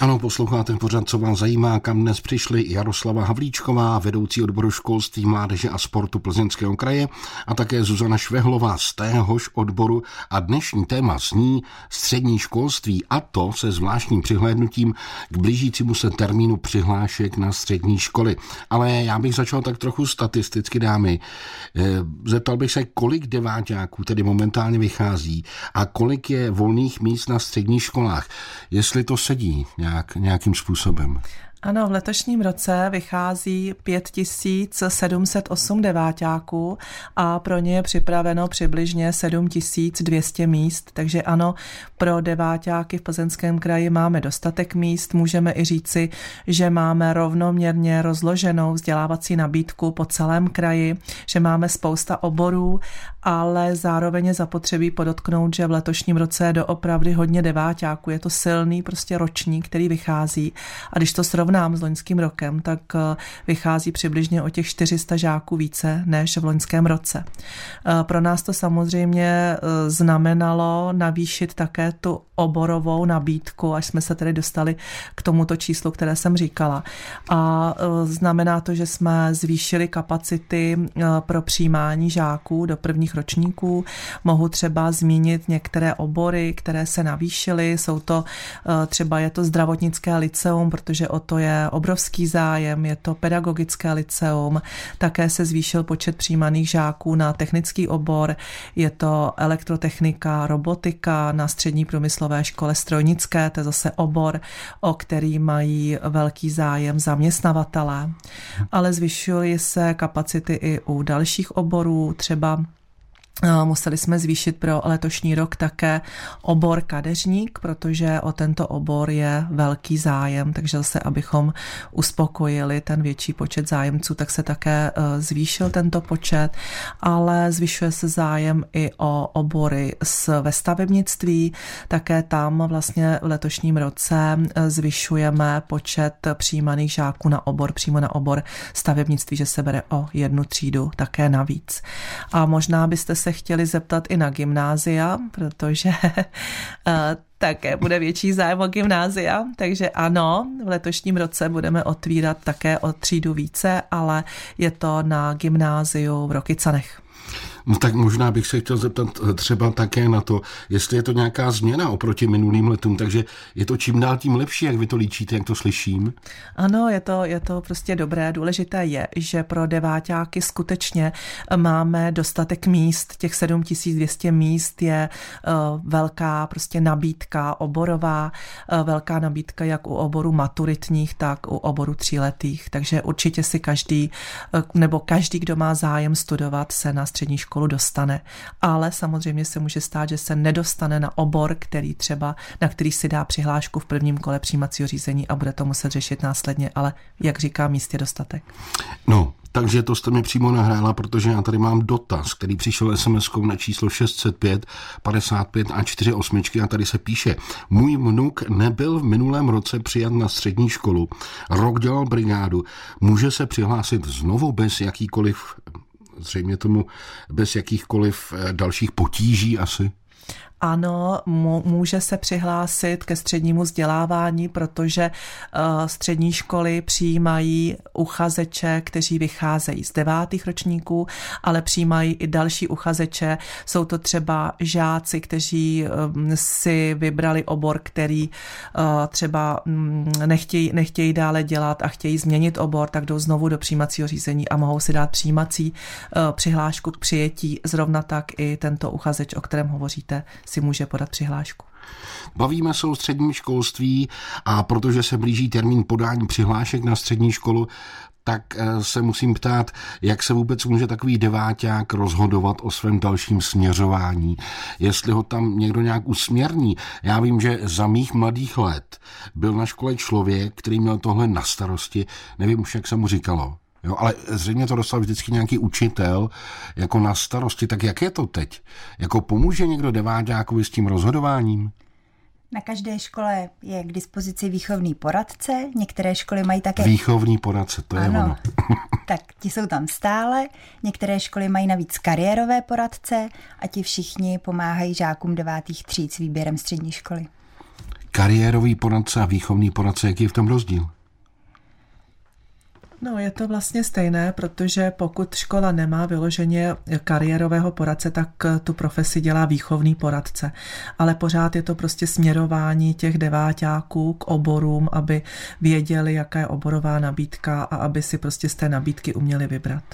Ano, posloucháte pořád, co vás zajímá, kam dnes přišli Jaroslava Havlíčková, vedoucí odboru školství, mládeže a sportu Plzeňského kraje a také Zuzana Švehlová z téhož odboru a dnešní téma zní střední školství a to se zvláštním přihlédnutím k blížícímu se termínu přihlášek na střední školy. Ale já bych začal tak trochu statisticky, dámy. Eh, zeptal bych se, kolik deváťáků tedy momentálně vychází a kolik je volných míst na středních školách. Jestli to sedí nějak, nějakým způsobem. Ano, v letošním roce vychází 5708 deváťáků a pro ně je připraveno přibližně 7200 míst, takže ano, pro deváťáky v Plzeňském kraji máme dostatek míst, můžeme i říci, že máme rovnoměrně rozloženou vzdělávací nabídku po celém kraji, že máme spousta oborů, ale zároveň je zapotřebí podotknout, že v letošním roce je doopravdy hodně deváťáků, je to silný prostě ročník, který vychází. A když to srovnáme srovnám s loňským rokem, tak eh, vychází přibližně o těch 400 žáků více než v loňském roce. Eh, pro nás to samozřejmě eh, znamenalo navýšit také tu oborovou nabídku, až jsme se tedy dostali k tomuto číslu, které jsem říkala. A znamená to, že jsme zvýšili kapacity pro přijímání žáků do prvních ročníků. Mohu třeba zmínit některé obory, které se navýšily. Jsou to třeba je to zdravotnické liceum, protože o to je obrovský zájem, je to pedagogické liceum, také se zvýšil počet přijímaných žáků na technický obor, je to elektrotechnika, robotika na střední průmyslové škole strojnické, to je zase obor, o který mají velký zájem zaměstnavatelé. Ale zvyšují se kapacity i u dalších oborů, třeba Museli jsme zvýšit pro letošní rok také obor kadeřník, protože o tento obor je velký zájem, takže zase, abychom uspokojili ten větší počet zájemců, tak se také e, zvýšil tento počet, ale zvyšuje se zájem i o obory ve stavebnictví, také tam vlastně v letošním roce e, zvyšujeme počet přijímaných žáků na obor, přímo na obor stavebnictví, že se bere o jednu třídu také navíc. A možná byste se chtěli zeptat i na gymnázia, protože eh, také bude větší zájem o gymnázia, takže ano, v letošním roce budeme otvírat také o třídu více, ale je to na gymnáziu v Rokycanech. No tak možná bych se chtěl zeptat eh, třeba také na to, jestli je to nějaká změna oproti minulým letům, takže je to čím dál tím lepší, jak vy to líčíte, jak to slyším? Ano, je to, je to prostě dobré. Důležité je, že pro deváťáky skutečně eh, máme dostatek míst, těch 7200 míst je uh, velká prostě nabídka oborová, velká nabídka jak u oboru maturitních, tak u oboru tříletých, takže určitě si každý, nebo každý, kdo má zájem studovat, se na střední školu školu dostane. Ale samozřejmě se může stát, že se nedostane na obor, který třeba, na který si dá přihlášku v prvním kole přijímacího řízení a bude to muset řešit následně, ale jak říká, míst je dostatek. No, takže to jste mi přímo nahrála, protože já tady mám dotaz, který přišel sms na číslo 605 55 a 48 a tady se píše, můj vnuk nebyl v minulém roce přijat na střední školu, rok dělal brigádu, může se přihlásit znovu bez jakýkoliv zřejmě tomu bez jakýchkoliv eh, dalších potíží asi. Ano, může se přihlásit ke střednímu vzdělávání, protože eh, střední školy přijímají uchazeče, kteří vycházejí z devátých ročníků, ale přijímají i další uchazeče. Jsou to třeba žáci, kteří eh, si vybrali obor, který eh, třeba mm, nechtějí, nechtějí dále dělat a chtějí změnit obor, tak jdou znovu do přijímacího řízení a mohou si dát přijímací přihlášku k přijetí. Zrovna tak i tento uchazeč, o kterém hovoříte, si může podat přihlášku. Bavíme se o středním školství a protože se blíží termín podání přihlášek na střední školu, tak eh, se musím ptát, jak se vůbec může takový deváťák rozhodovat o svém dalším směřování, jestli ho tam někdo nějak usměrní. Já vím, že za mých mladých let byl na škole člověk, který měl tohle na starosti, nevím už, jak se mu říkalo. Jo, ale zřejmě to dostal vždycky nějaký učitel jako na starosti. Tak jak je to teď? Jako pomůže někdo deváťákovi s tím rozhodováním? Na každé škole je k dispozici výchovný poradce, některé školy mají také... Výchovný poradce, to je ano, ono. tak ti jsou tam stále, některé školy mají navíc kariérové poradce a ti všichni pomáhají žákům devátých tříd s výběrem střední školy. Kariérový poradce a výchovný poradce, jaký je v tom rozdíl? No, je to vlastně stejné, protože pokud škola nemá vyloženě kariérového poradce, tak tu profesi dělá výchovný poradce. Ale pořád je to prostě směrování těch deváťáků k oborům, aby věděli, jaká je oborová nabídka a aby si prostě z té nabídky uměli vybrat.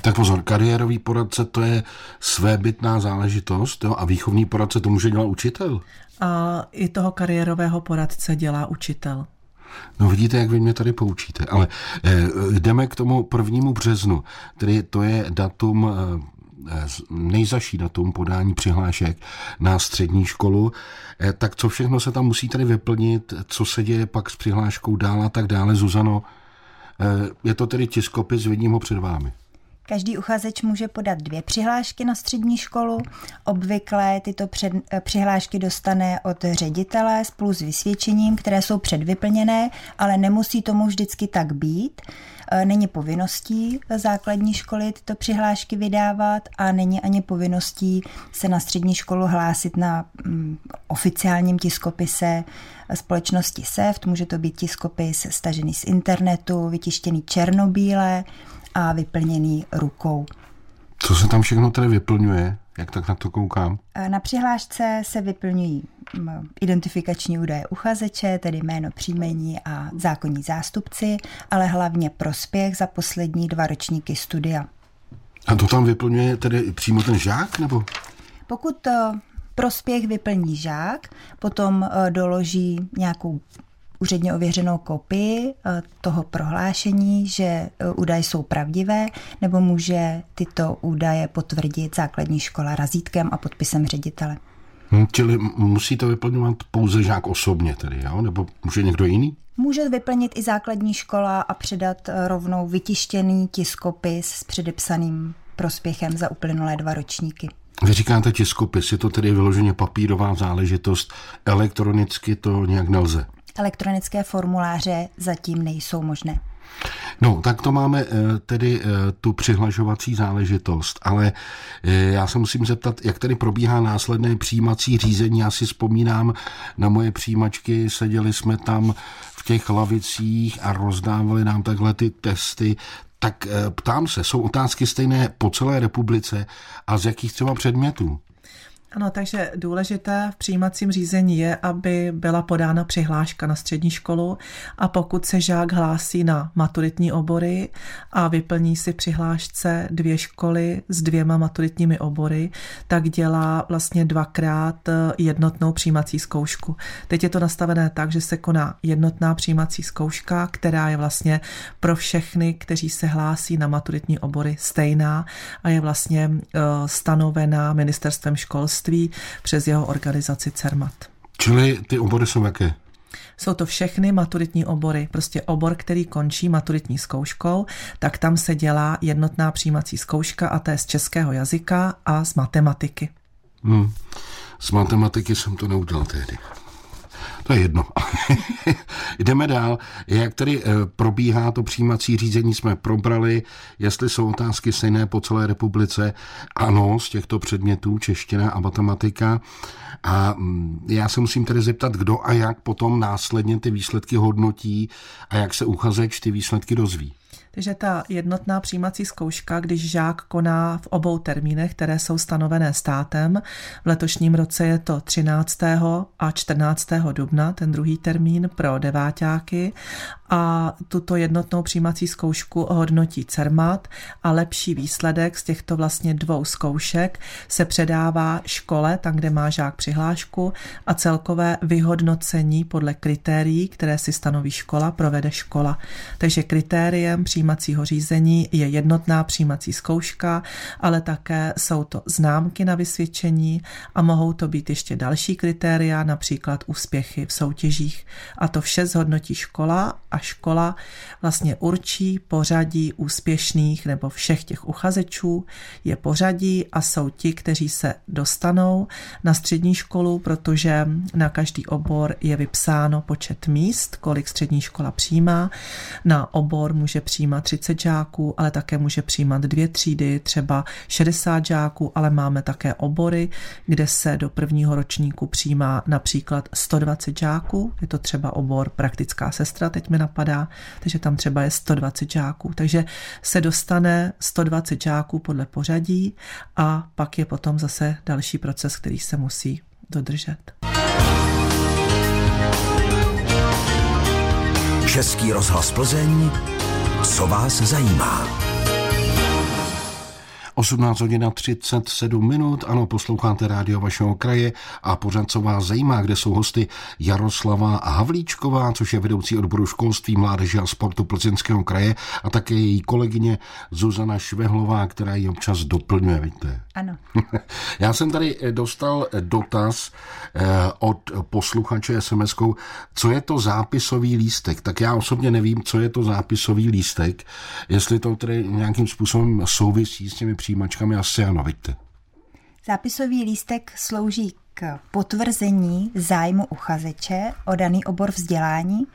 Tak pozor, kariérový poradce to je svébytná záležitost jo? a výchovný poradce to může dělat učitel. A i toho kariérového poradce dělá učitel. No vidíte, jak vy mě tady poučíte. Ale eh, jdeme k tomu prvnímu březnu, tedy to je datum eh, nejzaší datum podání přihlášek na střední školu, eh, tak co všechno se tam musí tady vyplnit, co se děje pak s přihláškou dál a tak dále. Zuzano, eh, je to tedy tiskopis, vidím ho před vámi. Každý uchazeč může podat dvě přihlášky na střední školu. Obvykle tyto před, eh, přihlášky dostane od ředitele spolu s vysvědčením, které jsou předvyplněné, ale nemusí tomu vždycky tak být. Eh, není povinností základní školy tyto přihlášky vydávat a není ani povinností se na střední školu hlásit na mm, oficiálním tiskopise společnosti SEFT. Může to být tiskopis stažený z internetu, vytištěný černobíle, a vyplněný rukou. Co se tam všechno tedy vyplňuje? Jak tak na to koukám? Na přihlášce se vyplňují identifikační údaje uchazeče, tedy jméno, příjmení a zákonní zástupci, ale hlavně prospěch za poslední dva ročníky studia. A to tam vyplňuje tedy přímo ten žák, nebo? Pokud prospěch vyplní žák, potom doloží nějakou úředně ověřenou kopii eh, toho prohlášení, že eh, údaje jsou pravdivé, nebo může tyto údaje potvrdit základní škola razítkem a podpisem ředitele. Hmm, čili musí to vyplňovat pouze žák osobně tedy, jo? nebo může někdo jiný? Může vyplnit i základní škola a předat eh, rovnou vytištěný tiskopis s předepsaným prospěchem za uplynulé dva ročníky. Vy říkáte tiskopis, je to tedy vyloženě papírová záležitost, elektronicky to nějak nelze elektronické formuláře zatím nejsou možné. No, tak to máme eh, tedy eh, tu přihlašovací záležitost, ale eh, já se musím zeptat, jak tedy probíhá následné přijímací řízení. Já si vzpomínám na moje přijímačky, seděli jsme tam v těch lavicích a rozdávali nám takhle ty testy. Tak ptám se, jsou otázky stejné po celé republice a z jakých třeba předmětů? Ano, takže důležité v přijímacím řízení je, aby byla podána přihláška na střední školu a pokud se žák hlásí na maturitní obory a vyplní si přihlášce dvě školy s dvěma maturitními obory, tak dělá vlastně dvakrát jednotnou přijímací zkoušku. Teď je to nastavené tak, že se koná jednotná přijímací zkouška, která je vlastně pro všechny, kteří se hlásí na maturitní obory stejná a je vlastně eh, stanovená ministerstvem školství školství přes jeho organizaci CERMAT. Čili ty obory jsou jaké? Jsou to všechny maturitní obory. Prostě obor, který končí maturitní zkouškou, tak tam se dělá jednotná přijímací zkouška a to je z českého jazyka a z matematiky. Hmm. Z matematiky jsem to neudělal tehdy. To je jedno. Jdeme dál. Jak tedy eh, probíhá to přijímací řízení, jsme probrali, jestli jsou otázky stejné po celé republice. Ano, z těchto předmětů čeština a matematika. A mm, já se musím tedy zeptat, kdo a jak potom následně ty výsledky hodnotí a jak se uchazeč ty výsledky dozví. Takže ta jednotná přijímací zkouška, když žák koná v obou termínech, které jsou stanovené státem, v letošním roce je to 13. a 14. dubna, ten druhý termín pro deváťáky a tuto jednotnou přijímací zkoušku hodnotí CERMAT a lepší výsledek z těchto vlastně dvou zkoušek se předává škole, tam, kde má žák přihlášku a celkové vyhodnocení podle kritérií, které si stanoví škola, provede škola. Takže kritériem přijímacího řízení je jednotná přijímací zkouška, ale také jsou to známky na vysvědčení a mohou to být ještě další kritéria, například úspěchy v soutěžích. A to vše zhodnotí škola a a škola vlastně určí pořadí úspěšných nebo všech těch uchazečů, je pořadí a jsou ti, kteří se dostanou na střední školu, protože na každý obor je vypsáno počet míst, kolik střední škola přijímá. Na obor může přijímat 30 žáků, ale také může přijímat dvě třídy, třeba 60 žáků, ale máme také obory, kde se do prvního ročníku přijímá například 120 žáků, je to třeba obor praktická sestra, teď mi napadá, takže tam třeba je 120 žáků. Takže se dostane 120 žáků podle pořadí a pak je potom zase další proces, který se musí dodržet. Český rozhlas Plzeň, co vás zajímá. 18 hodin a 37 minut, ano, posloucháte rádio vašeho kraje a pořád, co vás zajímá, kde jsou hosty Jaroslava Havlíčková, což je vedoucí odboru školství, mládeže a sportu Plzeňského kraje a také její kolegyně Zuzana Švehlová, která ji občas doplňuje, víte. Ano. Já jsem tady dostal dotaz eh, od posluchače sms co je to zápisový lístek. Tak já osobně nevím, co je to zápisový lístek, jestli to tedy nějakým způsobem souvisí s těmi přijímačkami, asi ano, vidíte. Zápisový lístek slouží k potvrzení zájmu uchazeče o daný obor vzdělání,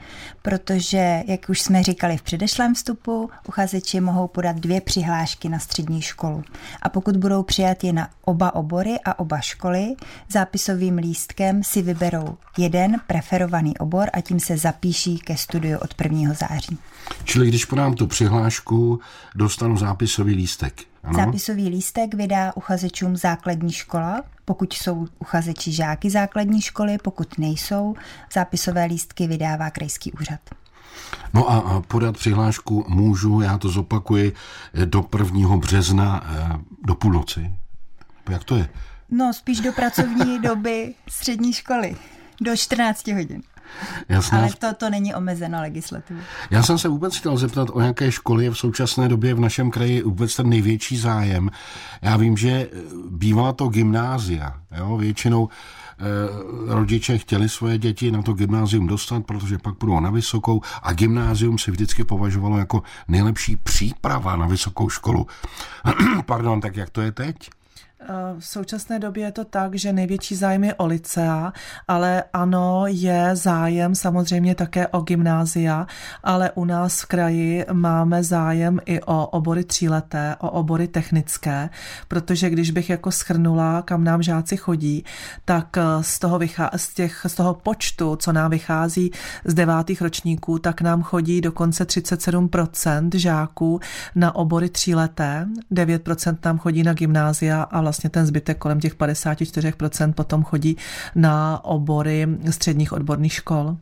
protože, jak už jsme říkali v předešlém vstupu, uchazeči mohou podat dvě přihlášky na střední školu. A pokud budou přijaty na oba obory a oba školy, zápisovým lístkem si vyberou jeden preferovaný obor a tím se zapíší ke studiu od 1. září. Čili když podám tu přihlášku, dostanu zápisový lístek. Ano? Zápisový lístek vydá uchazečům základní škola, pokud jsou uchazeči žáky základní školy, pokud nejsou, zápisové lístky vydává krajský úřad. No a podat přihlášku můžu, já to zopakuji, do 1. března eh, do půlnoci. Jak to je? No, spíš do pracovní doby střední školy, do 14 hodin. Jasné. Ale to, to není omezeno legislativou. Já jsem se vůbec chtěl zeptat, o jaké školy je v současné době v našem kraji vůbec ten největší zájem. Já vím, že bývala to gymnázia. Jo? Většinou eh, rodiče chtěli svoje děti na to gymnázium dostat, protože pak budou na vysokou a gymnázium se vždycky považovalo jako nejlepší příprava na vysokou školu. Pardon, tak jak to je teď? V současné době je to tak, že největší zájem je o licea, ale ano, je zájem samozřejmě také o gymnázia, ale u nás v kraji máme zájem i o obory tříleté, o obory technické, protože když bych jako schrnula, kam nám žáci chodí, tak z toho, vychá, z, těch, z toho počtu, co nám vychází z devátých ročníků, tak nám chodí dokonce 37% žáků na obory tříleté, 9% nám chodí na gymnázia a vlastně vlastně ten zbytek kolem těch 54% potom chodí na obory středních odborných škol.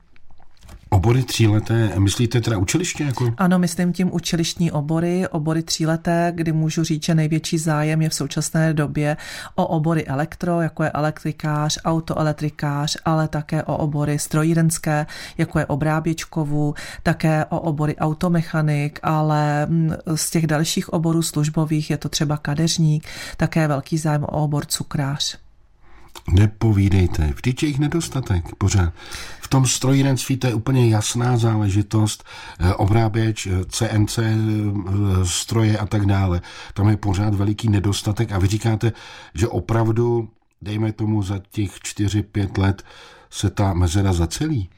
Obory tříleté, myslíte teda učiliště? Jako? Ano, myslím tím učilištní obory, obory tříleté, kdy můžu říct, že největší zájem je v současné době o obory elektro, jako je elektrikář, autoelektrikář, ale také o obory strojírenské, jako je obráběčkovu, také o obory automechanik, ale mm, z těch dalších oborů službových je to třeba kadeřník, také velký zájem o obor cukrář. Nepovídejte, vždyť je jich nedostatek pořád. Tom strojírenství to je úplně jasná záležitost, eh, obráběč, CNC eh, eh, stroje a tak dále. Tam je pořád veliký nedostatek a vy říkáte, že opravdu, dejme tomu za těch 4-5 let, se ta mezera zacelí?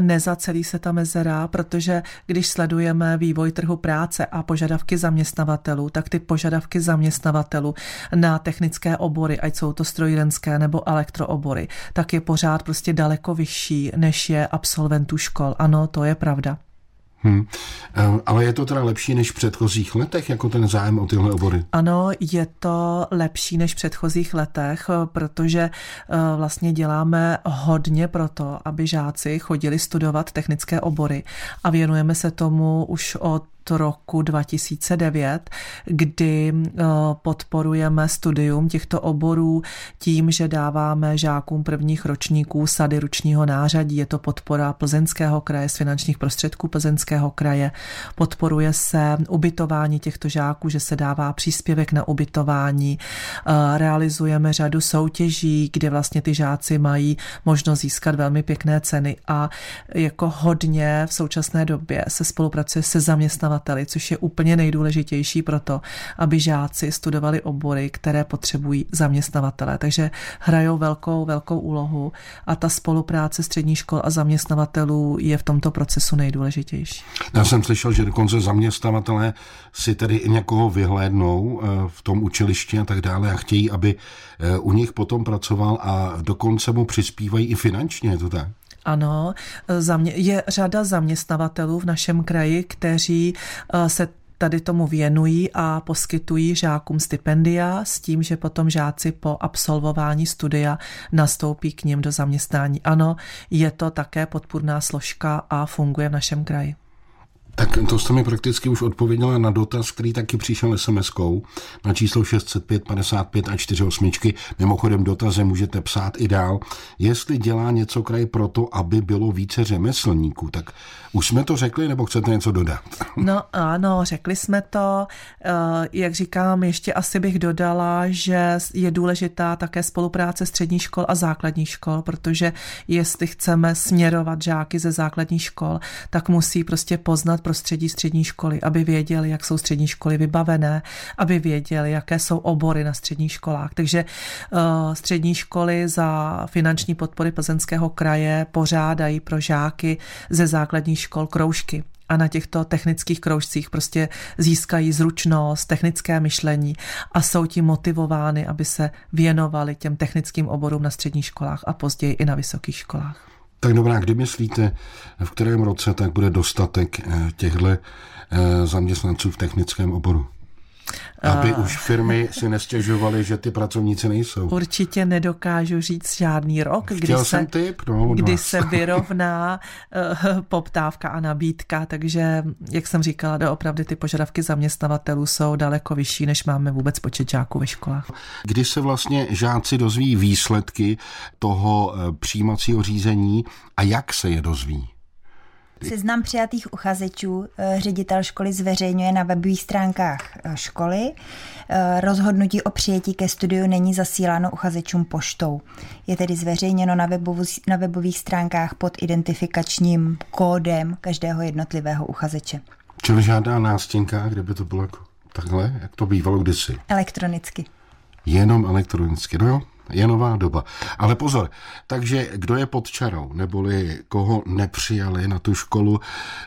Nezacelí se ta mezera, protože když sledujeme vývoj trhu práce a požadavky zaměstnavatelů, tak ty požadavky zaměstnavatelů na technické obory, ať jsou to strojírenské nebo elektroobory, tak je pořád prostě daleko vyšší, než je absolventů škol. Ano, to je pravda. Hmm. Ale je to teda lepší než v předchozích letech, jako ten zájem o tyhle obory? Ano, je to lepší než v předchozích letech, protože eh, vlastně děláme hodně pro to, aby žáci chodili studovat technické obory a věnujeme se tomu už od roku 2009, kdy podporujeme studium těchto oborů tím, že dáváme žákům prvních ročníků sady ručního nářadí. Je to podpora Plzeňského kraje z finančních prostředků Plzeňského kraje. Podporuje se ubytování těchto žáků, že se dává příspěvek na ubytování. Realizujeme řadu soutěží, kde vlastně ty žáci mají možnost získat velmi pěkné ceny a jako hodně v současné době se spolupracuje se zaměstnavateli, což je úplně nejdůležitější pro to, aby žáci studovali obory, které potřebují zaměstnavatele. Takže hrajou velkou, velkou úlohu a ta spolupráce střední škol a zaměstnavatelů je v tomto procesu nejdůležitější. Já jsem slyšel, že dokonce zaměstnavatelé si tedy i někoho vyhlédnou eh, v tom učilišti a tak dále a chtějí, aby eh, u nich potom pracoval a dokonce mu přispívají i finančně, je to tak? Ano, je řada zaměstnavatelů v našem kraji, kteří eh, se tady tomu věnují a poskytují žákům stipendia s tím, že potom žáci po absolvování studia nastoupí k ním do zaměstnání. Ano, je to také podpůrná složka a funguje v našem kraji. Tak to jste mi prakticky už odpověděla na dotaz, který taky přišel SMS-kou na číslo 605 55 a 48. Mimochodem dotaze můžete psát i dál. Jestli dělá něco kraj proto, aby bylo více řemeslníků, tak už jsme to řekli, nebo chcete něco dodat? No ano, řekli jsme to. Eh, jak říkám, ještě asi bych dodala, že je důležitá také spolupráce střední škol a základních škol, protože jestli chceme směrovat žáky ze základních škol, tak musí prostě poznat prostředí střední školy, aby věděli, jak jsou střední školy vybavené, aby věděli, jaké jsou obory na středních školách. Takže uh, střední školy za finanční podpory Plzeňského kraje pořádají pro žáky ze základních škol kroužky a na těchto technických kroužcích prostě získají zručnost, technické myšlení a jsou tím motivovány, aby se věnovali těm technickým oborům na středních školách a později i na vysokých školách. Tak dobrá, kdy myslíte, v kterém roce tak bude dostatek eh, těchto eh, zaměstnanců v technickém oboru? Aby uh, už firmy si nestěžovaly, že ty pracovníci nejsou. Určitě nedokážu říct žádný rok, kdy, se, typ, no, kdy se vyrovná uh, poptávka a nabídka, takže, jak jsem říkala, doopravdy ty požadavky zaměstnavatelů jsou daleko vyšší, než máme vůbec počet žáků ve školách. Kdy se vlastně žáci dozví výsledky toho eh, přijímacího řízení a jak se je dozví? Seznam přijatých uchazečů eh, ředitel školy zveřejňuje na webových stránkách eh, školy. Eh, rozhodnutí o přijetí ke studiu není zasíláno uchazečům poštou. Je tedy zveřejněno na, webovu, na webových stránkách pod identifikačním kódem každého jednotlivého uchazeče. Čili žádná nástěnka, kde by to bylo jako takhle, jak to bývalo kdysi? Elektronicky. Jenom elektronicky, no jo je nová doba. Ale pozor, takže kdo je pod čarou, neboli koho nepřijali na tu školu,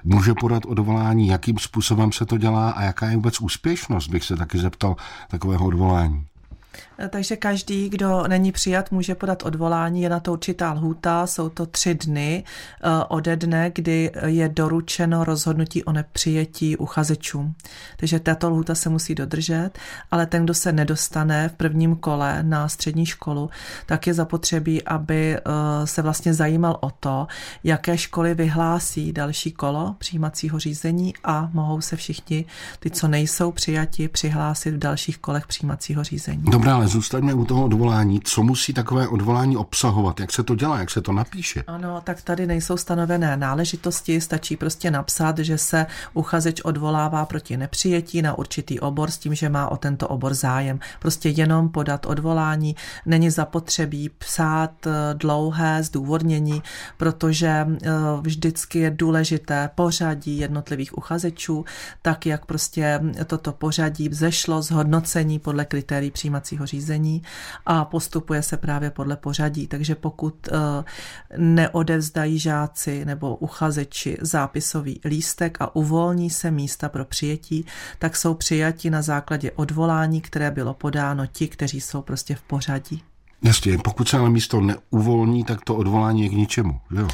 může podat odvolání, jakým způsobem se to dělá a jaká je vůbec úspěšnost, bych se taky zeptal takového odvolání. Takže každý, kdo není přijat, může podat odvolání. Je na to určitá lhůta, jsou to tři dny eh, ode dne, kdy je doručeno rozhodnutí o nepřijetí uchazečům. Takže tato lhůta se musí dodržet, ale ten, kdo se nedostane v prvním kole na střední školu, tak je zapotřebí, aby eh, se vlastně zajímal o to, jaké školy vyhlásí další kolo přijímacího řízení a mohou se všichni, ty, co nejsou přijati, přihlásit v dalších kolech přijímacího řízení. Dobrá, ale zůstaňme u toho odvolání. Co musí takové odvolání obsahovat? Jak se to dělá? Jak se to napíše? Ano, tak tady nejsou stanovené náležitosti. Stačí prostě napsat, že se uchazeč odvolává proti nepřijetí na určitý obor s tím, že má o tento obor zájem. Prostě jenom podat odvolání. Není zapotřebí psát eh, dlouhé zdůvodnění, protože eh, vždycky je důležité pořadí jednotlivých uchazečů, tak jak prostě toto pořadí vzešlo z hodnocení podle kritérií přijímacího řízení řízení a postupuje se právě podle pořadí. Takže pokud eh, neodevzdají žáci nebo uchazeči zápisový lístek a uvolní se místa pro přijetí, tak jsou přijati na základě odvolání, které bylo podáno ti, kteří jsou prostě v pořadí. Jasně, pokud se ale místo neuvolní, tak to odvolání je k ničemu, jo?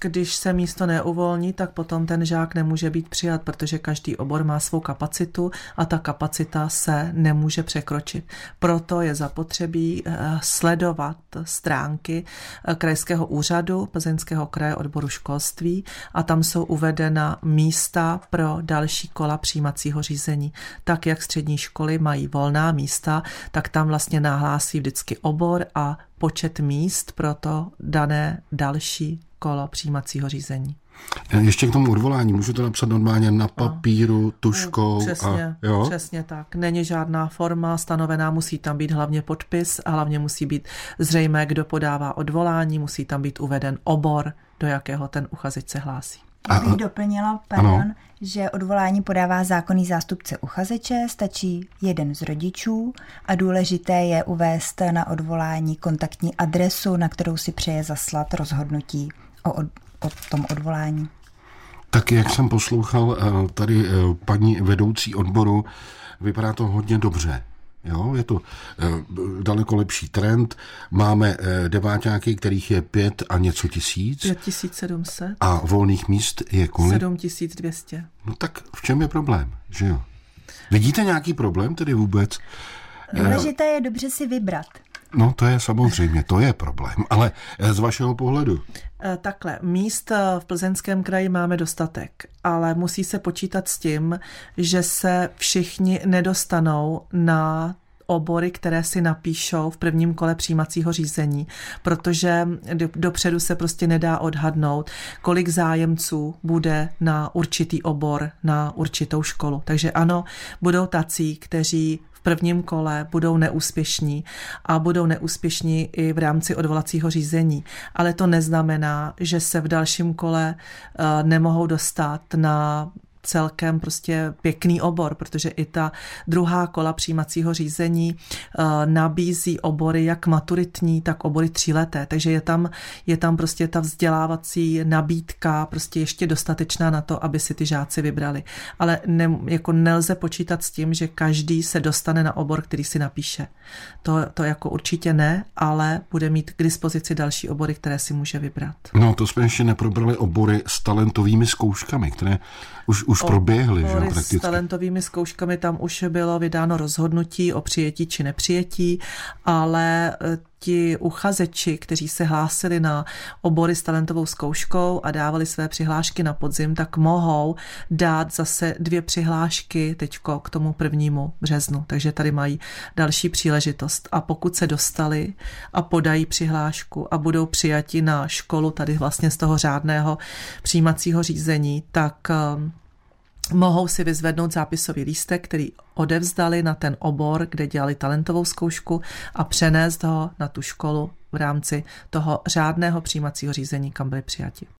Když se místo neuvolní, tak potom ten žák nemůže být přijat, protože každý obor má svou kapacitu a ta kapacita se nemůže překročit. Proto je zapotřebí eh, sledovat stránky eh, Krajského úřadu Plzeňského kraje odboru školství a tam jsou uvedena místa pro další kola přijímacího řízení. Tak, jak střední školy mají volná místa, tak tam vlastně nahlásí vždycky obor a počet míst pro to dané další kolo přijímacího řízení. E, ještě k tomu odvolání, můžu to napsat normálně na papíru, tuškou. Přesně, a, jo? přesně tak. Není žádná forma stanovená, musí tam být hlavně podpis a hlavně musí být zřejmé, kdo podává odvolání, musí tam být uveden obor, do jakého ten uchazeč se hlásí. Já bych doplnila, pardon, ano. že odvolání podává zákonný zástupce uchazeče, stačí jeden z rodičů a důležité je uvést na odvolání kontaktní adresu, na kterou si přeje zaslat rozhodnutí o, od, o tom odvolání. Tak jak jsem poslouchal eh, tady eh, paní vedoucí odboru, vypadá to hodně dobře. Jo, je to e, daleko lepší trend. Máme e, deváťáky, kterých je pět a něco tisíc. 5700. A volných míst je kolik? 7200. No tak v čem je problém, že jo? Vidíte nějaký problém tedy vůbec? Důležité je dobře si vybrat. No to je samozřejmě, to je problém, ale z vašeho pohledu? Takhle, míst v plzeňském kraji máme dostatek, ale musí se počítat s tím, že se všichni nedostanou na obory, které si napíšou v prvním kole přijímacího řízení, protože dopředu se prostě nedá odhadnout, kolik zájemců bude na určitý obor, na určitou školu. Takže ano, budou tací, kteří prvním kole budou neúspěšní a budou neúspěšní i v rámci odvolacího řízení. Ale to neznamená, že se v dalším kole eh, nemohou dostat na celkem prostě pěkný obor, protože i ta druhá kola přijímacího řízení uh, nabízí obory jak maturitní, tak obory tříleté. Takže je tam, je tam prostě ta vzdělávací nabídka prostě ještě dostatečná na to, aby si ty žáci vybrali. Ale ne, jako nelze počítat s tím, že každý se dostane na obor, který si napíše. To, to jako určitě ne, ale bude mít k dispozici další obory, které si může vybrat. No, to jsme ještě neprobrali obory s talentovými zkouškami, které už, už proběhly, že prakticky. S talentovými zkouškami tam už bylo vydáno rozhodnutí o přijetí či nepřijetí, ale eh, ti uchazeči, kteří se hlásili na obory s talentovou zkouškou a dávali své přihlášky na podzim, tak mohou dát zase dvě přihlášky teďko k tomu prvnímu březnu. Takže tady mají další příležitost. A pokud se dostali a podají přihlášku a budou přijati na školu tady vlastně z toho řádného přijímacího řízení, tak eh, mohou si vyzvednout zápisový lístek, který odevzdali na ten obor, kde dělali talentovou zkoušku a přenést ho na tu školu v rámci toho řádného přijímacího řízení, kam byli přijati.